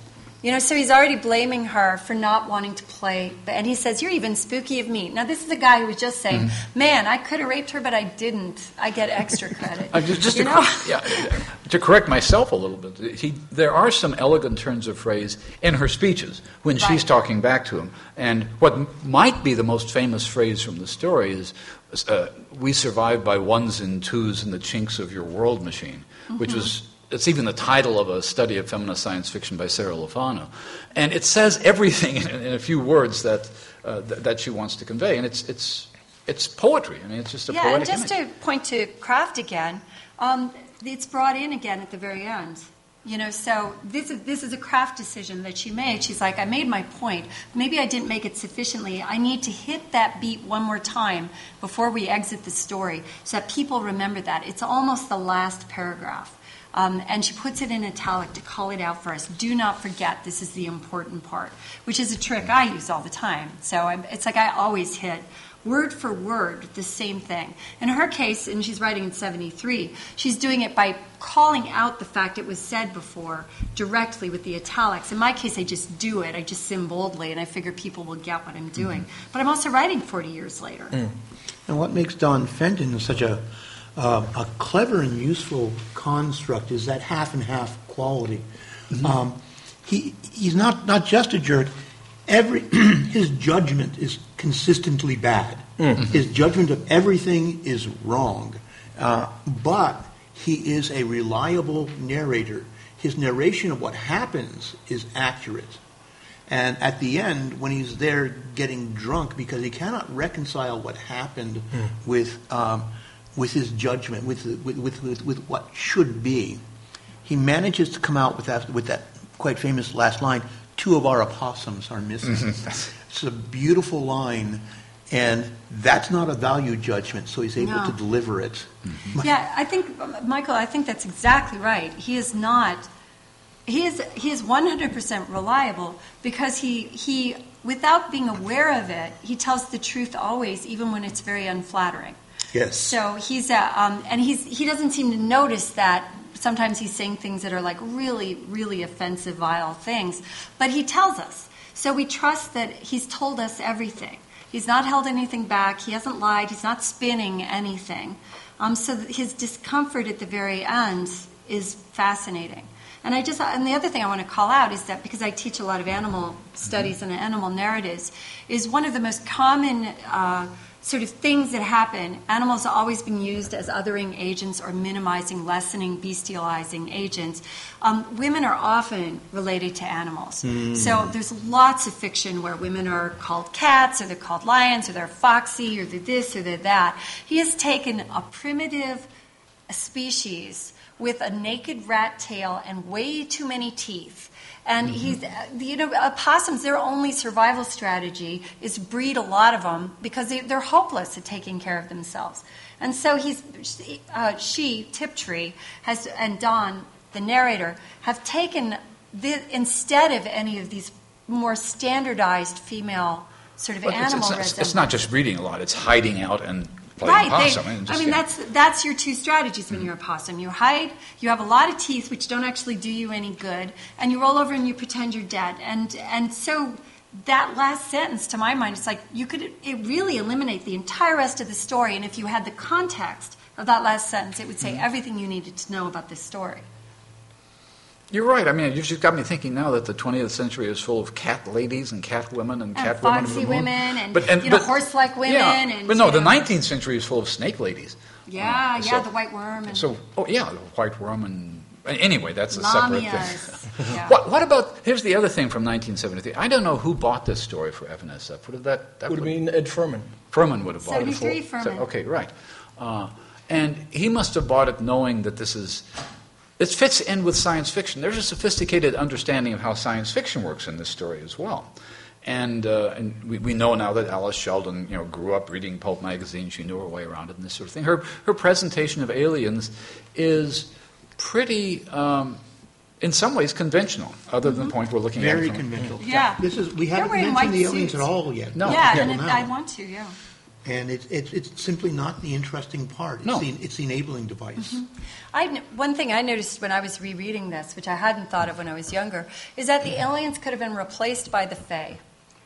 B: You know, so he's already blaming her for not wanting to play. And he says, You're even spooky of me. Now, this is a guy who was just saying, Man, I could have raped her, but I didn't. I get extra credit.
C: Uh, just just to, cor- yeah, to correct myself a little bit, he, there are some elegant turns of phrase in her speeches when she's talking back to him. And what m- might be the most famous phrase from the story is, uh, "We survive by ones and twos in the chinks of your world machine," which
B: Mm-hmm.
C: was. It's even the title of a study of feminist science fiction by Sarah Lefanu, and it says everything in, in a few words that uh, th- that she wants to convey, and it's it's it's poetry. I mean, it's just a
B: yeah, and just
C: image.
B: to point to craft again, um, it's brought in again at the very end. You know, so this is this is a craft decision that she made. She's like, I made my point. Maybe I didn't make it sufficiently. I need to hit that beat one more time before we exit the story, so that people remember that. It's almost the last paragraph. Um, and she puts it in italic to call it out for us. Do not forget this is the important part, which is a trick I use all the time. So I'm, it's like I always hit word for word the same thing. In her case, and she's writing in 73, she's doing it by calling out the fact it was said before directly with the italics. In my case, I just do it. I just sim boldly, and I figure people will get what I'm doing. But I'm also writing 40 years later.
D: And what makes Don Fenton such a uh, a clever and useful construct is that half and half quality. Um, he he's not not just a jerk. Every his judgment is consistently bad. His judgment of everything is wrong, uh, but he is a reliable narrator. His narration of what happens is accurate. And at the end, when he's there getting drunk because he cannot reconcile what happened with, um, with his judgment, with, with, with, with, with what should be, he manages to come out with that, with that quite famous last line two of our opossums are missing. Mm-hmm. it's a beautiful line, and that's not a value judgment, so he's able
B: No.
D: to deliver it. Mm-hmm.
B: Yeah, I think Michael. I think that's exactly right. He is not. He is. He is one hundred percent reliable because he he without being aware of it, he tells the truth always, even when it's very unflattering.
D: Yes.
B: So he's uh, um, and he's he doesn't seem to notice that sometimes he's saying things that are like really really offensive, vile things, but he tells us. So we trust that he's told us everything. He's not held anything back. He hasn't lied. He's not spinning anything. Um, so his discomfort at the very end is fascinating. And I just and the other thing I want to call out is that because I teach a lot of animal studies and animal narratives, is one of the most common uh, sort of things that happen. Animals are always being used as othering agents or minimizing, lessening, bestializing agents. Um, women are often related to animals. So there's lots of fiction where women are called cats, or they're called lions, or they're foxy, or they're this, or they're that. He has taken a primitive species with a naked rat tail and way too many teeth. And he's, you know, opossums, their only survival strategy is breed a lot of them because they, they're hopeless at taking care of themselves. And so he's, uh, she, Tiptree, has, and Don, the narrator, have taken, the, instead of any of these more standardized female sort of
C: But
B: animal
C: it's, not, it's not just reading a lot; it's hiding out and playing
B: Right. they-
C: possum. and
B: I
C: just,
B: mean,
C: yeah.
B: that's that's your two strategies when you're a possum. You hide. You have a lot of teeth, which don't actually do you any good, and you roll over and you pretend you're dead. And and so that last sentence, to my mind, it's like you could it really eliminate the entire rest of the story. And if you had the context of that last sentence, it would say
C: Mm-hmm.
B: everything you needed to know about this story.
C: You're right. I mean, you've just got me thinking now that the 20th century is full of cat ladies and cat women and,
B: And
C: cat women. of
B: foxy
C: the moon.
B: women and, you know, horse-like women
C: Yeah,
B: and,
C: but no,
B: you
C: the
B: know-
C: 19th century is full of snake ladies.
B: Yeah,
C: Uh,
B: yeah,
C: so-
B: the white worm and
C: So, oh yeah, the white worm and anyway, that's a separate thing.
B: Yeah.
C: What, what about? Here's the other thing from 1973. I don't know who bought this story for F&SF. Would have that? that
A: Would have been Ed Ferman.
C: Ferman would have bought it.
B: 73
C: for-
B: Ferman.
C: okay, right. Uh, and he must have bought it knowing that this is. It fits in with science fiction. There's a sophisticated understanding of how science fiction works in this story as well. And, uh, and we, we know now that Alice Sheldon, you know, grew up reading pulp magazines. She knew her way around it and this sort of thing. Her, her presentation of aliens is pretty, um, in some ways, conventional, other than the point we're looking
D: Very
C: at Very
D: conventional.
B: Yeah.
D: This is, we
B: They're
D: haven't
B: wearing
D: mentioned
B: white
D: the aliens
B: suits.
D: at all yet.
C: No.
B: yeah,
C: Yeah.
B: and it, I want to. Yeah.
D: And it's, it's, it's simply not the interesting part. It's,
C: No.
D: the, it's the enabling device.
B: Mm-hmm. I, one thing I noticed when I was rereading this, which I hadn't thought of when I was younger, is that the aliens could have been replaced by the Fae.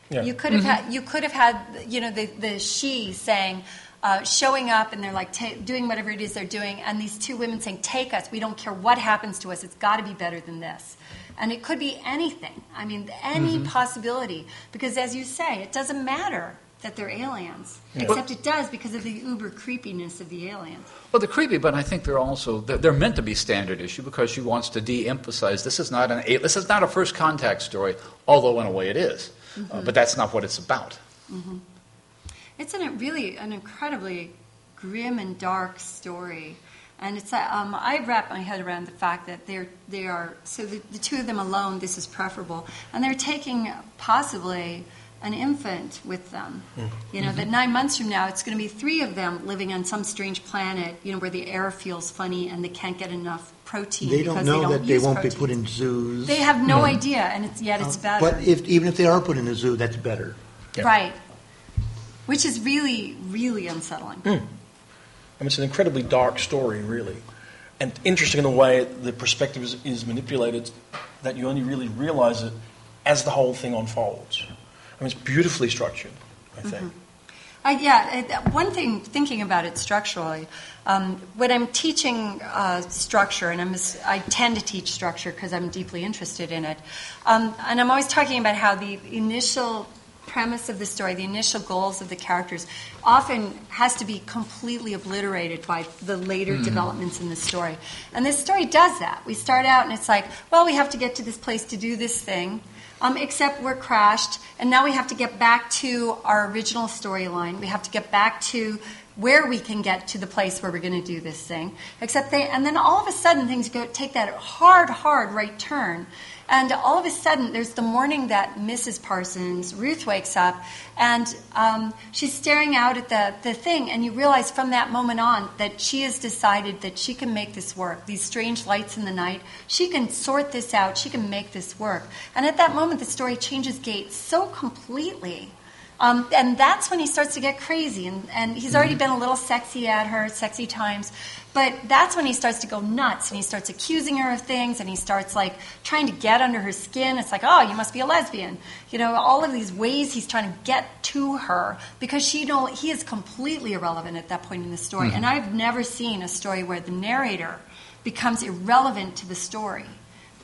A: Yeah.
B: You could have mm-hmm. had, you could have had, you know, the, the she saying, uh, showing up, and they're like ta doing whatever it is they're doing, and these two women saying, "Take us. We don't care what happens to us. It's got to be better than this." And it could be anything. I mean, any mm-hmm. possibility, because as you say, it doesn't matter that they're aliens, except it does because of the uber creepiness of the aliens.
C: Well, they're creepy, but I think they're also they're, they're meant to be standard issue because she wants to de-emphasize this is not an this is not a first contact story, although in a way it is. Uh, but that's not what it's about.
B: It's an, really an incredibly grim and dark story. And it's, uh, um, I wrap my head around the fact that they're, they are, so the, the two of them alone, this is preferable. And they're taking possibly an infant with them. Hmm. You know, that mm-hmm. nine months from now, it's going to be three of them living on some strange planet, you know, where the air feels funny and they can't get enough protein
D: They don't know
B: they don't
D: that they won't be put in zoos.
B: They have no hmm. idea, and it's, yet it's uh, better.
D: But if, even if they are put in a zoo, that's better.
A: Yeah.
B: Right. Which is really, really unsettling. Hmm.
A: I mean, it's an incredibly dark story, really. And interesting in the way the perspective is, is manipulated, that you only really realize it as the whole thing unfolds. I mean, it's beautifully structured, I think.
B: I, yeah, I- one thing, thinking about it structurally, um, when I'm teaching uh, structure, and I'm, I tend to teach structure because I'm deeply interested in it, um, and I'm always talking about how the initial premise of the story, the initial goals of the characters, often has to be completely obliterated by the later developments in the story. And this story does that. We start out and it's like, well, we have to get to this place to do this thing. Um, except we're crashed, and now we have to get back to our original storyline. We have to get back to where we can get to the place where we're going to do this thing. Except they, and then all of a sudden things go take that hard, hard right turn, and all of a sudden there's the morning that Mrs. Parsons, Ruth wakes up, and um, she's staring out at the the thing, and you realize from that moment on that she has decided that she can make this work. These strange lights in the night, she can sort this out. She can make this work. And at that moment, the story changes gait so completely. Um, and that's when he starts to get crazy. And, and he's already been a little sexy at her, sexy times. But that's when he starts to go nuts and he starts accusing her of things and he starts like trying to get under her skin. It's like, oh, you must be a lesbian. You know, all of these ways he's trying to get to her because she know he is completely irrelevant at that point in the story. Mm-hmm. And I've never seen a story where the narrator becomes irrelevant to the story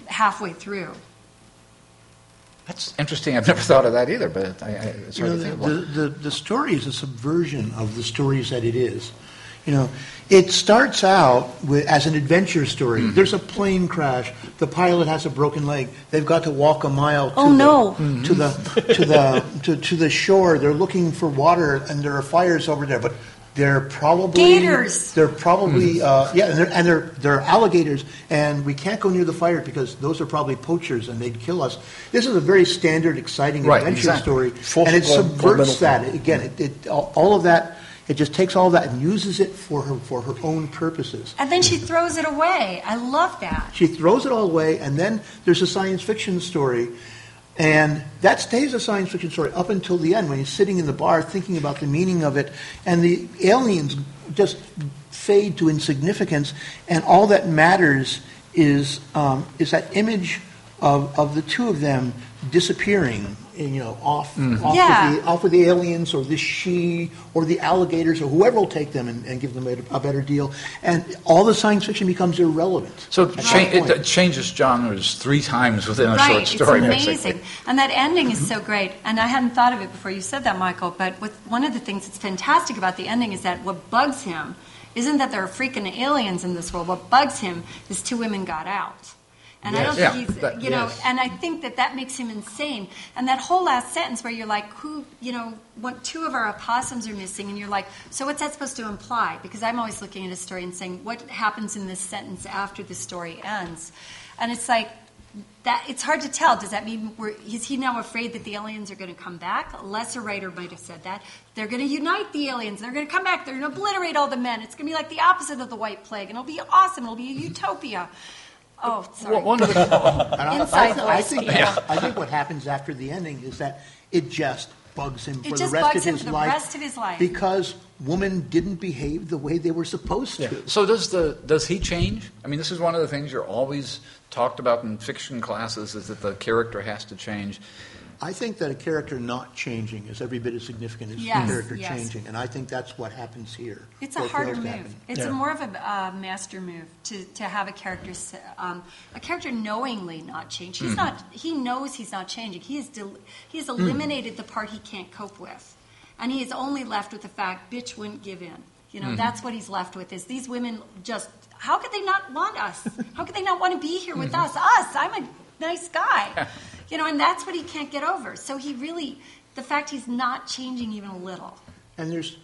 B: halfway through.
C: That's interesting. I've never thought of that either, but I, I, it's
D: You know,
C: to think
D: the,
C: about.
D: the, the story is a subversion of the stories that it is. You know, it starts out with, as an adventure story.
C: Mm-hmm.
D: There's a plane crash. The pilot has a broken leg. They've got to walk a mile to
B: Oh,
D: the,
B: no.
D: to the to the to, to the shore. They're looking for water, and there are fires over there. But they're probably
B: Gators.
D: They're probably uh, yeah, and they're, and they're they're alligators, and we can't go near the fire because those are probably poachers, and they'd kill us. This is a very standard, exciting
C: Right,
D: adventure
C: exactly.
D: story,
A: Fourth
D: and it
A: Gold- Gold
D: subverts that. Again, it, it all, all of that. It just takes all that and uses it for her for her own purposes.
B: And then she throws it away. I love that.
D: She throws it all away, and then there's a science fiction story And that stays a science fiction story up until the end when he's sitting in the bar thinking about the meaning of it, and the aliens just fade to insignificance, and all that matters is, um, is that image of, of the two of them disappearing, you know, off, mm-hmm. off,
B: Yeah.
D: with the, off with the aliens or the she or the alligators or whoever will take them and, and give them a, a better deal. And all the science fiction becomes irrelevant.
C: So cha- it, it changes genres three times within a
B: right,
C: short story.
B: it's amazing.
C: basically.
B: And that ending is so great. And I hadn't thought of it before you said that, Michael. But what, one of the things that's fantastic about the ending is that what bugs him isn't that there are freaking aliens in this world. What bugs him is two women got out. And I don't
C: Yes.
B: think
C: Yeah,
B: he's,
C: that-
B: you know,
C: yes.
B: and I think that that makes him insane. And that whole last sentence where you're like, who, you know, what two of our opossums are missing, and you're like, so what's that supposed to imply? Because I'm always looking at a story and saying, what happens in this sentence after the story ends? And it's like, that it's hard to tell. Does that mean we're, is he now afraid that the aliens are going to come back? A lesser writer might have said that. They're going to unite the aliens. They're going to come back. They're going to obliterate all the men. It's going to be like the opposite of the White Plague, and it'll be awesome. It'll be a utopia. Oh, sorry.
C: Well, one of the,
D: And I, I, th- I
B: voice.
D: think
B: Yeah.
D: I think what happens after the ending is that it just bugs him
B: It
D: for the
B: just
D: rest
B: bugs
D: of
B: him
D: his
B: for the
D: life.
B: rest of his life.
D: because women didn't behave the way they were supposed to.
C: so does the does he change? I mean, this is one of the things you're always talked about in fiction classes is that the character has to change.
D: I think that a character not changing is every bit as significant as
B: Yes,
D: a character
B: yes.
D: changing, and I think that's what happens here.
B: It's a
D: or
B: harder
D: fails to
B: move.
D: happen.
B: It's
A: Yeah.
B: a more of a uh, master move to, to have a character s- um, a character knowingly not change. He's not. He knows he's not changing. He has del- he has eliminated the part he can't cope with, and he is only left with the fact bitch wouldn't give in. You know that's what he's left with. Is these women just? How could they not want us? How could they not want to be here with us? Us. I'm a nice guy. You know, and that's what he can't get over. So he really, the fact he's not changing even a little.
D: And there's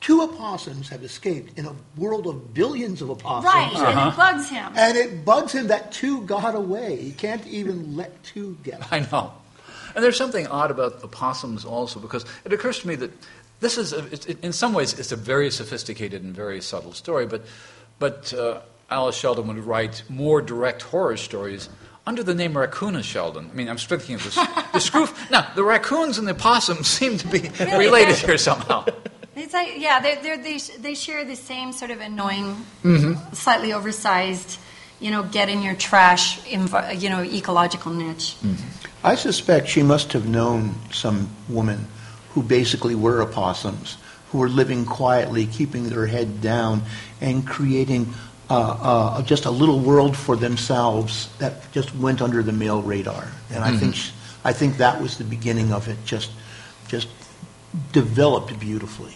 D: two opossums have escaped in a world of billions of opossums.
B: Right, and it bugs him.
D: And it bugs him that two got away. He can't even let two get. away.
C: I know. And there's something odd about opossums also because it occurs to me that this is, a, it's, it, in some ways, it's a very sophisticated and very subtle story, but, but uh, Alice Sheldon would write more direct horror stories under the name Raccoona Sheldon. I mean, I'm speaking of the, the screw. Now, the raccoons and the opossums seem to be
B: Really?
C: related here somehow.
B: It's like, yeah, they're, they're, they, sh- they share the same sort of annoying,
C: Mm-hmm.
B: slightly oversized, you know, get in your trash, inv- you know, ecological niche.
D: I suspect she must have known some woman who basically were opossums, who were living quietly, keeping their head down, and creating uh, uh, just a little world for themselves that just went under the male radar. And I think sh I think that was the beginning of it. Just just developed beautifully.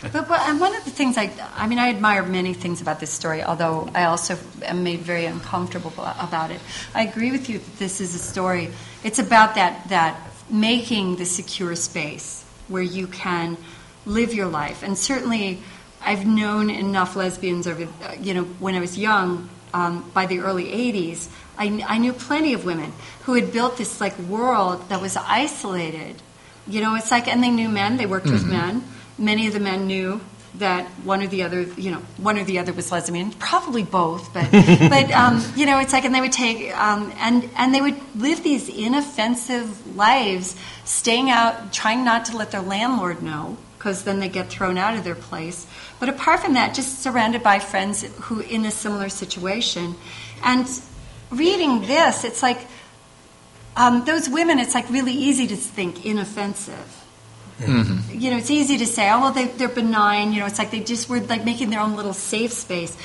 B: But, but and one of the things I, I mean, I admire many things about this story, although I also am made very uncomfortable about it. I agree with you that this is a story. It's about that that making the secure space where you can live your life, and certainly, I've known enough lesbians over, you know, when I was young. Um, by the early '80s, I, I knew plenty of women who had built this like world that was isolated you know, it's like, and they knew men, they worked with men. Many of the men knew that one or the other, you know, one or the other was lesbian, probably both, but, but um, you know, it's like, and they would take, um, and, and they would live these inoffensive lives, staying out, trying not to let their landlord know, because then they get thrown out of their place. But apart from that, just surrounded by friends who in a similar situation. And reading this, it's like, um, those women, it's like really easy to think inoffensive. You know, it's easy to say, oh, well, they, they're benign. You know, it's like they just were like making their own little safe space.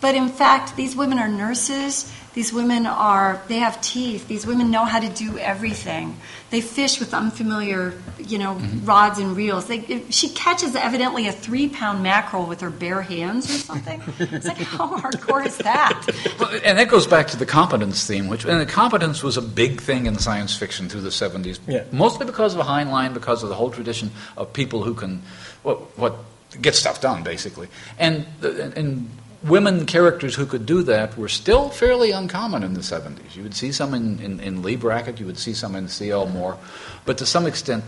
B: But in fact, these women are nurses. These women are, they have teeth. These women know how to do everything. They fish with unfamiliar, you know, mm-hmm. rods and reels. They, she catches evidently a three pound mackerel with her bare hands or something. It's like, how hardcore is that?
C: Well, and that goes back to the competence theme, which and the competence was a big thing in science fiction through the 70s.
A: Yeah.
C: Mostly because of Heinlein, because of the whole tradition of people who can what what get stuff done, basically. And and women characters who could do that were still fairly uncommon in the 70s. You would see some in, in, in Leigh Brackett, you would see some in C.L. Moore, but to some extent,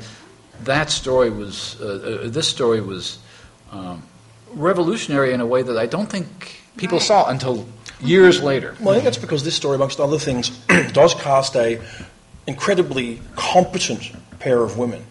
C: that story was uh, uh, this story was um, revolutionary in a way that I don't think people
B: Right.
C: saw until years later.
A: Well, I think that's because this story, amongst other things, does cast a incredibly competent pair of women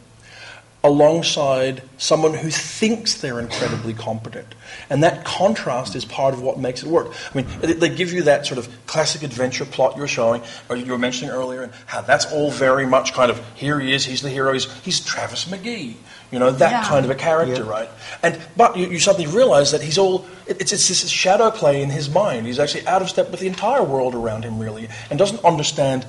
A: alongside someone who thinks they're incredibly competent. And that contrast is part of what makes it work. I mean, they give you that sort of classic adventure plot you were showing, or you were mentioning earlier, and how that's all very much kind of here he is, he's the hero, he's, he's Travis McGee. You know, that
B: Yeah.
A: kind of a character,
D: Yeah.
A: right? And But you, you suddenly realize that he's all, it- it's, it's this shadow play in his mind. He's actually out of step with the entire world around him, really, and doesn't understand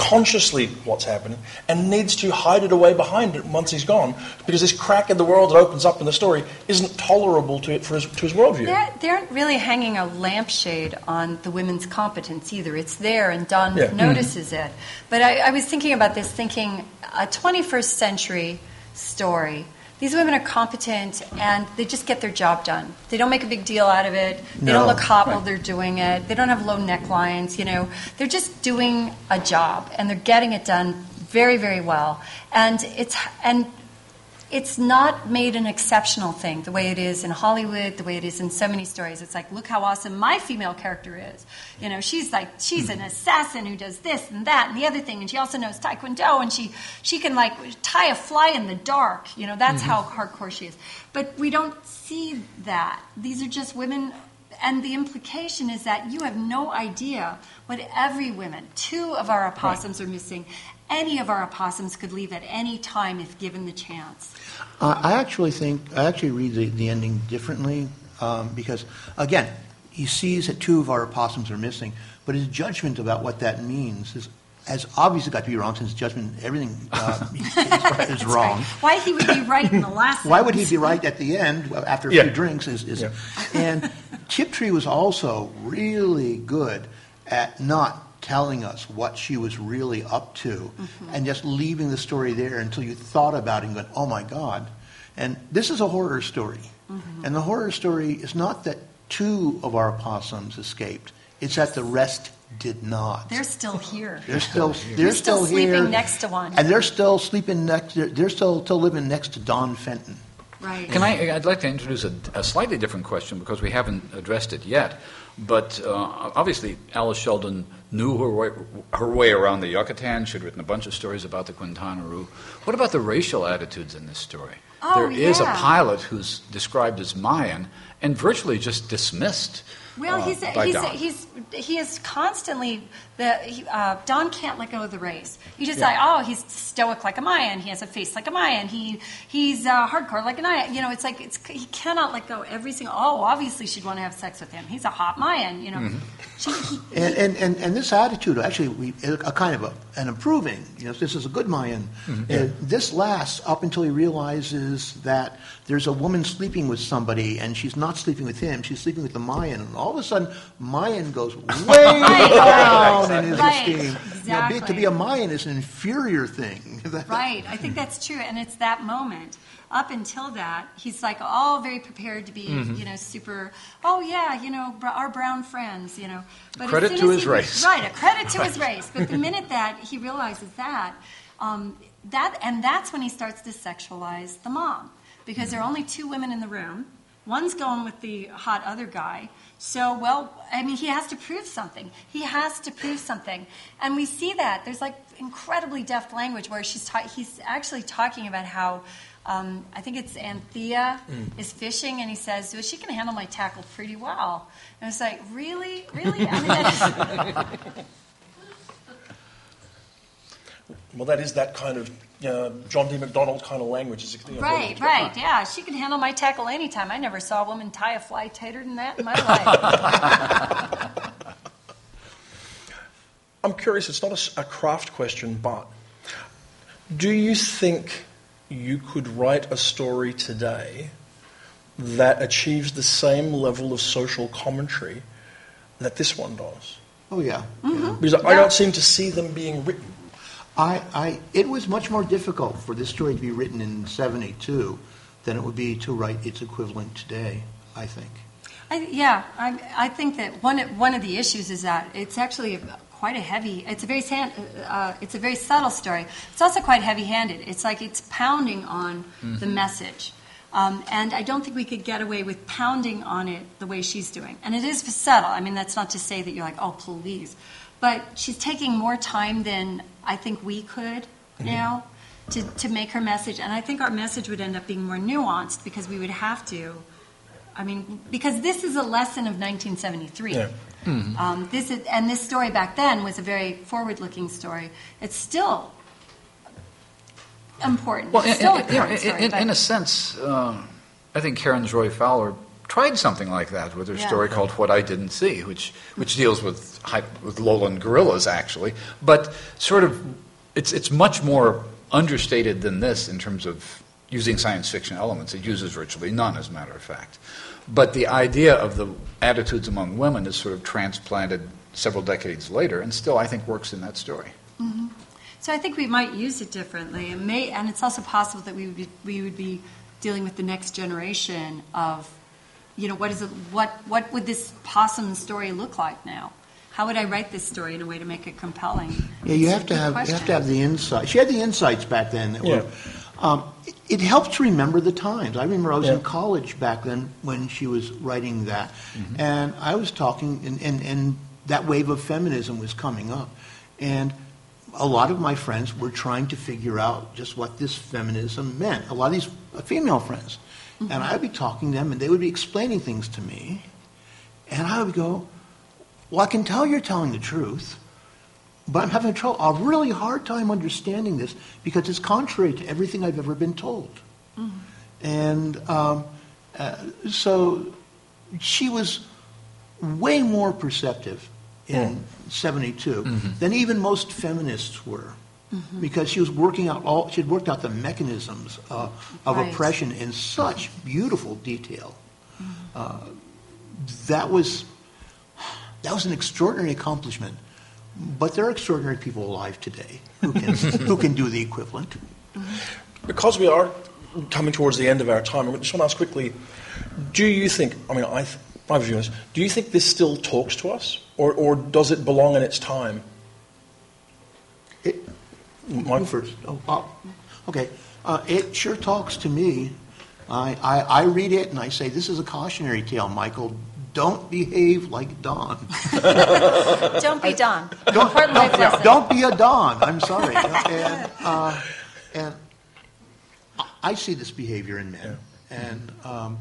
A: consciously what's happening and needs to hide it away behind it once he's gone because this crack in the world that opens up in the story isn't tolerable to it for his, to his worldview.
B: They're, they aren't really hanging a lampshade on the women's competence either. It's there, and Don
A: Yeah. Mm-hmm.
B: notices it. But I, I was thinking about this, thinking a 21st century story. These women are competent and they just get their job done. They don't make a big deal out of it. They don't look hot while they're doing it. They don't have low necklines. You know, they're just doing a job and they're getting it done very, very well. And it's and it's not made an exceptional thing the way it is in Hollywood, the way it is in so many stories. It's like, look how awesome my female character is. You know, she's like, she's an assassin who does this and that and the other thing, and she also knows Taekwondo, and she she can like tie a fly in the dark. You know, that's how hardcore she is. But we don't see that. These are just women. And the implication is that you have no idea what every woman, two of our opossums are missing. Any of our opossums could leave at any time if given the chance.
D: Uh, I actually think, I actually read the, the ending differently um, because, again, he sees that two of our opossums are missing, but his judgment about what that means is, has obviously got to be wrong since judgment, everything uh, is, is wrong.
B: right. Why he would be right in the last
D: Why would he be right at the end well, after a
A: Yeah.
D: few drinks? Is, is
A: Yeah.
D: and Tiptree was also really good at not telling us what she was really up to,
B: Mm-hmm.
D: and just leaving the story there until you thought about it and went, "Oh my God!" And this is a horror story,
B: Mm-hmm.
D: and the horror story is not that two of our opossums escaped; it's that the rest did not.
B: They're still here.
D: They're still they're
B: still
D: still,
B: sleeping
D: here,
B: next to one.
D: and they're still sleeping next. They're, they're still still living next to Don Fenton.
B: Right.
C: Can I? I'd like to introduce a, a slightly different question because we haven't addressed it yet. But uh, obviously, Alice Sheldon knew her way, her way around the Yucatan. She'd written a bunch of stories about the Quintana Roo. What about the racial attitudes in this story?
B: Oh,
C: there is a pilot who's described as Mayan and virtually just dismissed.
B: Well,
C: uh,
B: he's, he's, he's, he is constantly, the, uh, Don can't let go of the race. You just
C: Yeah.
B: like, oh, he's stoic like a Mayan. He has a face like a Mayan. He, he's uh, hardcore like a Mayan. You know, it's like, it's, he cannot let go every single, oh, obviously she'd want to have sex with him. He's a hot Mayan, you know.
C: Mm-hmm.
B: She, he,
D: And, and, and, and this attitude, actually, we, a, a kind of a, an improving, you know, this is a good Mayan. Uh, this lasts up until he realizes that there's a woman sleeping with somebody and she's not sleeping with him, she's sleeping with the Mayan. And all of a sudden, Mayan goes way down in his
B: Right,
D: be, to be a Mayan is an inferior thing.
B: Right. I think that's true, and it's that moment. Up until that, he's like all very prepared to be,
C: Mm-hmm.
B: you know, super. Oh yeah, you know, br- our brown friends, you know. But as
C: Credit
B: soon
C: to
B: as
C: his
B: he-
C: race.
B: Right, a credit to his race. But the minute that he realizes that, um, that, and that's when he starts to sexualize the mom, because there are only two women in the room. One's going with the hot other guy. So, well, I mean, he has to prove something. He has to prove something. And we see that. There's like incredibly deft language where she's ta- he's actually talking about how um, I think it's Althea is fishing, and he says, well, she can handle my tackle pretty well. And it's like, really? Really? I mean, that is,
A: Well, that is that kind of uh, John D. MacDonald kind of language. Is, you know,
B: right, right. Yeah, she can handle my tackle anytime. I never saw a woman tie a fly tighter than that in my life.
A: I'm curious, it's not a craft question, but do you think you could write a story today that achieves the same level of social commentary that this one does?
D: Oh, yeah.
A: Because I
B: Yeah.
A: don't seem to see them being written.
D: I, I, it was much more difficult for this story to be written in 72 than it would be to write its equivalent today, I think.
B: I, yeah, I, I think that one of- one of the issues is that it's actually a, quite a heavy. It's a very uh, it's a very subtle story. It's also quite heavy-handed. It's like it's pounding on the message. Um, and I don't think we could get away with pounding on it the way she's doing. And it is subtle. I mean, that's not to say that you're like, oh, please. But she's taking more time than I think we could now to, to make her message. And I think our message would end up being more nuanced because we would have to. I mean, because this is a lesson of 1973.
A: Yeah.
B: Um, this is, and this story back then was a very forward-looking story. It's still important.
C: Well,
B: it's
C: in,
B: still a
C: in-
B: current
C: in-
B: story,
C: in a sense, um, I think Karen Joy Fowler tried something like that with her
B: Yeah.
C: story called "What I Didn't See," which which deals with with lowland gorillas actually, but sort of it's it's much more understated than this in terms of using science fiction elements. It uses virtually none, as a matter of fact. But the idea of the attitudes among women is sort of transplanted several decades later, and still I think works in that story. Mm-hmm.
B: So I think we might use it differently, and may, and it's also possible that we would be, we would be dealing with the next generation of, you know, what is it, what what would this possum story look like now? How would I write this story in a way to make it compelling?
D: Yeah, you
B: It's
D: have to
B: good
D: have you have to have the insight. She had the insights back then that were. Um, it, it helps remember the times. I remember I was in college back then when she was writing that, and I was talking, and, and, and that wave of feminism was coming up, and a lot of my friends were trying to figure out just what this feminism meant. A lot of these uh, female friends, and I would be talking to them, and they would be explaining things to me, and I would go, "Well, I can tell you're telling the truth." But I'm having a, trouble, a really hard time understanding this because it's contrary to everything I've ever been told. And um, uh, so she was way more perceptive in 72 than even most feminists were. Because she was working out all, she had worked out the mechanisms uh, of
B: Right.
D: oppression in such beautiful detail. Uh, that was that was an extraordinary accomplishment. But there are extraordinary people alive today who can, who can do the equivalent.
A: Because we are coming towards the end of our time, I just want to ask quickly do you think, I mean, I, my view is, do you think this still talks to us? Or, or does it belong in its time?
D: It,
A: Mike?
D: you first. Oh, uh, okay. Uh, it sure talks to me. I, I, I read it and I say, this is a cautionary tale, Michael. Don't behave like Don.
B: Don't be Don.
D: Don't,
B: Important life
D: don't,
B: lesson.
D: don't be a Don. I'm sorry. and, uh, and I see this behavior in men. And um,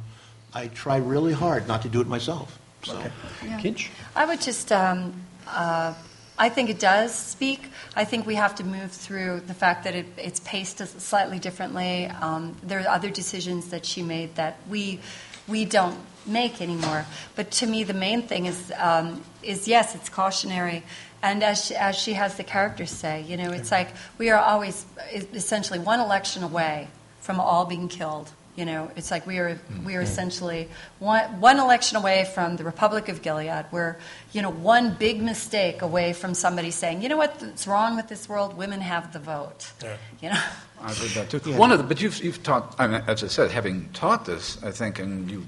D: I try really hard not to do it myself. So.
B: Yeah.
A: Kij?
B: I would just, um, uh, I think it does speak. I think we have to move through the fact that it, it's paced slightly differently. Um, there are other decisions that she made that we we don't make anymore. But to me, the main thing is um, is yes, it's cautionary. And as she, as she has the characters say, you know, it's like we are always essentially one election away from all being killed. You know, it's like we are mm-hmm. we are essentially one one election away from the Republic of Gilead. We're you know one big mistake away from somebody saying, you know what's wrong with this world? Women have the vote.
A: Yeah.
B: You know.
C: I've heard that too. One of the, but you've, you've taught, I mean, as I said, having taught this, I think, and you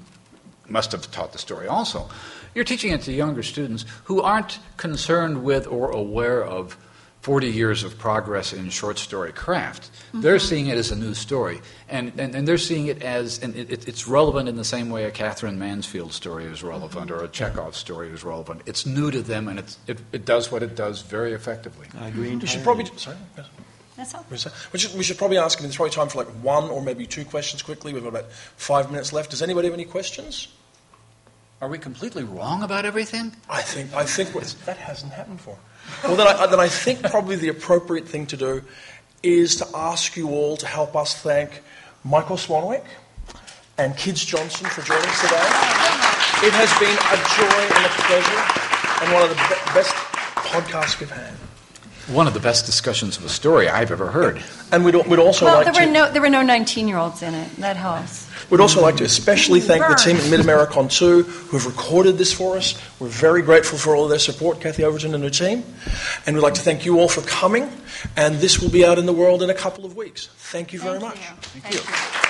C: must have taught the story also, you're teaching it to younger students who aren't concerned with or aware of 40 years of progress in short story craft. They're mm-hmm. seeing it as a new story, and, and, and they're seeing it as, and it, it- it's relevant in the same way a Katherine Mansfield story is relevant mm-hmm. or a Chekhov story is relevant. It's new to them, and it's, it, it does what it does very effectively.
D: I agree mm-hmm.
A: We should probably. Sorry?
B: That's all.
A: We should, we should- probably ask him. There's probably time for like one or maybe two questions quickly. We've got about five minutes left. Does anybody have any questions?
C: Are we completely wrong about everything?
A: I think I think that hasn't happened before. Well, then I, uh, then I think probably the appropriate thing to do is to ask you all to help us thank Michael Swanwick and Kij Johnson for joining us today. It has been a joy and a pleasure, and one of the be- best podcasts we've had.
C: One of the best discussions of a story I've ever heard.
A: And we'd, we'd also
B: Well,
A: like
B: there
A: to.
B: were no there were no 19 year olds in it. That helps.
A: We'd also like to especially thank the team at Mid Americon 2 who have recorded this for us. We're very grateful for all of their support, Kathi Overton and her team. And we'd like to thank you all for coming. And this will be out in the world in a couple of weeks. Thank you very
B: Thank
A: much.
B: you. Thank you.